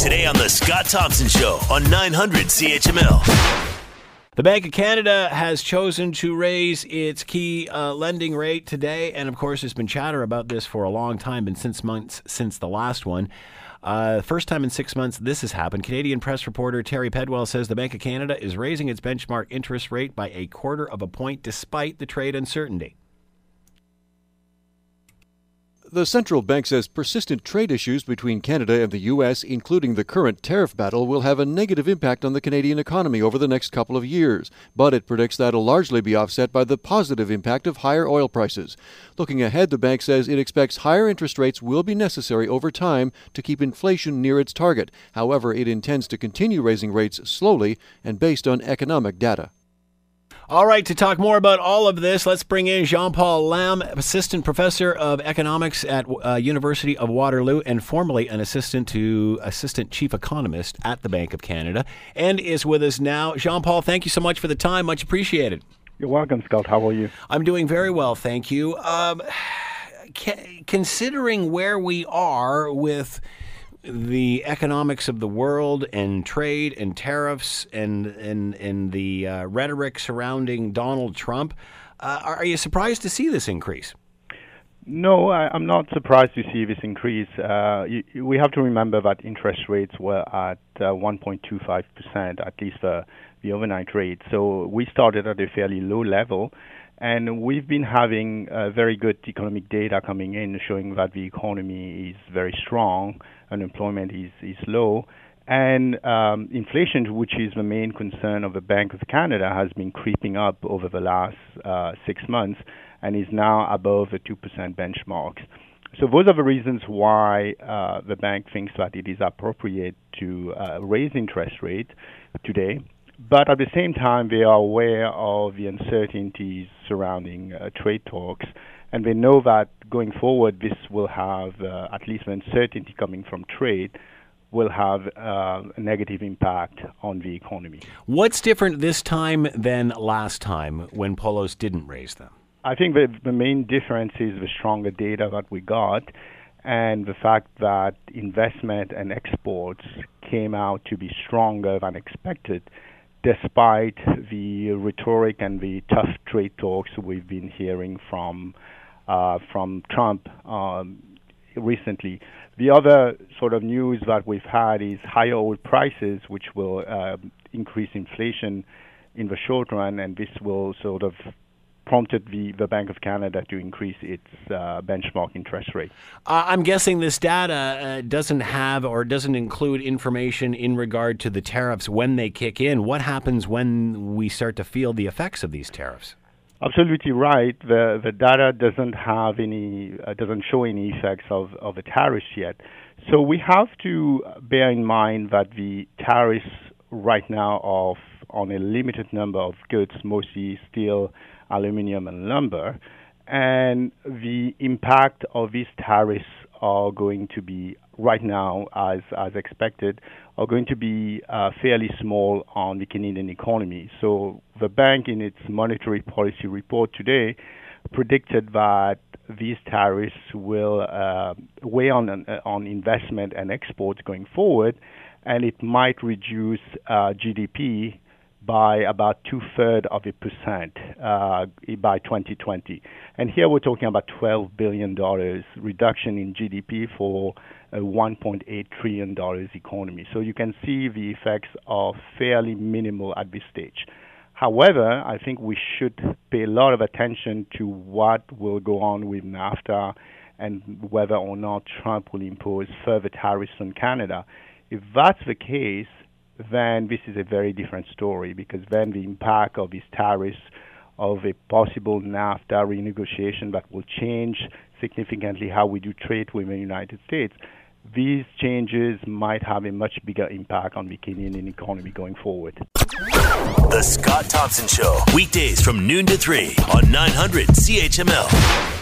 Today on The Scott Thompson Show on 900 CHML. The Bank of Canada has chosen to raise its key uh, lending rate today, and of course, there's been chatter about this for a long time, and since months since the last one. Uh, first time in six months this has happened. Canadian press reporter Terry Pedwell says the Bank of Canada is raising its benchmark interest rate by a quarter of a point despite the trade uncertainty. The central bank says persistent trade issues between Canada and the U.S., including the current tariff battle, will have a negative impact on the Canadian economy over the next couple of years. But it predicts that'll largely be offset by the positive impact of higher oil prices. Looking ahead, the bank says it expects higher interest rates will be necessary over time to keep inflation near its target. However, it intends to continue raising rates slowly and based on economic data. All right, to talk more about all of this, let's bring in Jean Paul Lam, Assistant Professor of Economics at uh, University of Waterloo and formerly an assistant to Assistant Chief Economist at the Bank of Canada, and is with us now. Jean Paul, thank you so much for the time. Much appreciated. You're welcome, Scott. How are you? I'm doing very well, thank you. Um, considering where we are with the economics of the world and trade and tariffs and and and the uh, rhetoric surrounding Donald Trump. Uh, are you surprised to see this increase? No, I, am not surprised to see this increase. Uh, you, we have to remember that interest rates were at 1.25%, uh, at least the, the overnight rate. So we started at a fairly low level. And we've been having uh, very good economic data coming in showing that the economy is very strong unemployment is, is low. And um, inflation, which is the main concern of the Bank of Canada, has been creeping up over the last uh, six months and is now above the 2% benchmark. So those are the reasons why uh, the bank thinks that it is appropriate to uh, raise interest rate today. But at the same time, they are aware of the uncertainties surrounding uh, trade talks and we know that going forward, this will have uh, at least the uncertainty coming from trade will have uh, a negative impact on the economy. What's different this time than last time when Poloz didn't raise them? I think the, the main difference is the stronger data that we got and the fact that investment and exports came out to be stronger than expected despite the rhetoric and the tough trade talks we've been hearing from uh, from Trump um, recently. The other sort of news that we've had is higher oil prices, which will uh, increase inflation in the short run, and this will sort of prompted the, the Bank of Canada to increase its uh, benchmark interest rate. Uh, I'm guessing this data uh, doesn't have or doesn't include information in regard to the tariffs when they kick in. What happens when we start to feel the effects of these tariffs? Absolutely right. The the data doesn't have any uh, doesn't show any effects of of the tariffs yet. So we have to bear in mind that the tariffs right now are on a limited number of goods, mostly steel, aluminum, and lumber, and the impact of these tariffs are going to be right now, as as expected, are going to be uh, fairly small on the Canadian economy. So the bank, in its monetary policy report today, predicted that these tariffs will uh, weigh on uh, on investment and exports going forward, and it might reduce uh, GDP by about two thirds of a percent uh, by 2020. And here we're talking about 12 billion dollars reduction in GDP for a 1.8 trillion dollars economy. So you can see the effects are fairly minimal at this stage. However, I think we should pay a lot of attention to what will go on with NAFTA and whether or not Trump will impose further tariffs on Canada. If that's the case, then this is a very different story because then the impact of these tariffs of a possible NAFTA renegotiation that will change significantly how we do trade with the United States. These changes might have a much bigger impact on the Canadian economy going forward. The Scott Thompson Show, weekdays from noon to 3 on 900 CHML.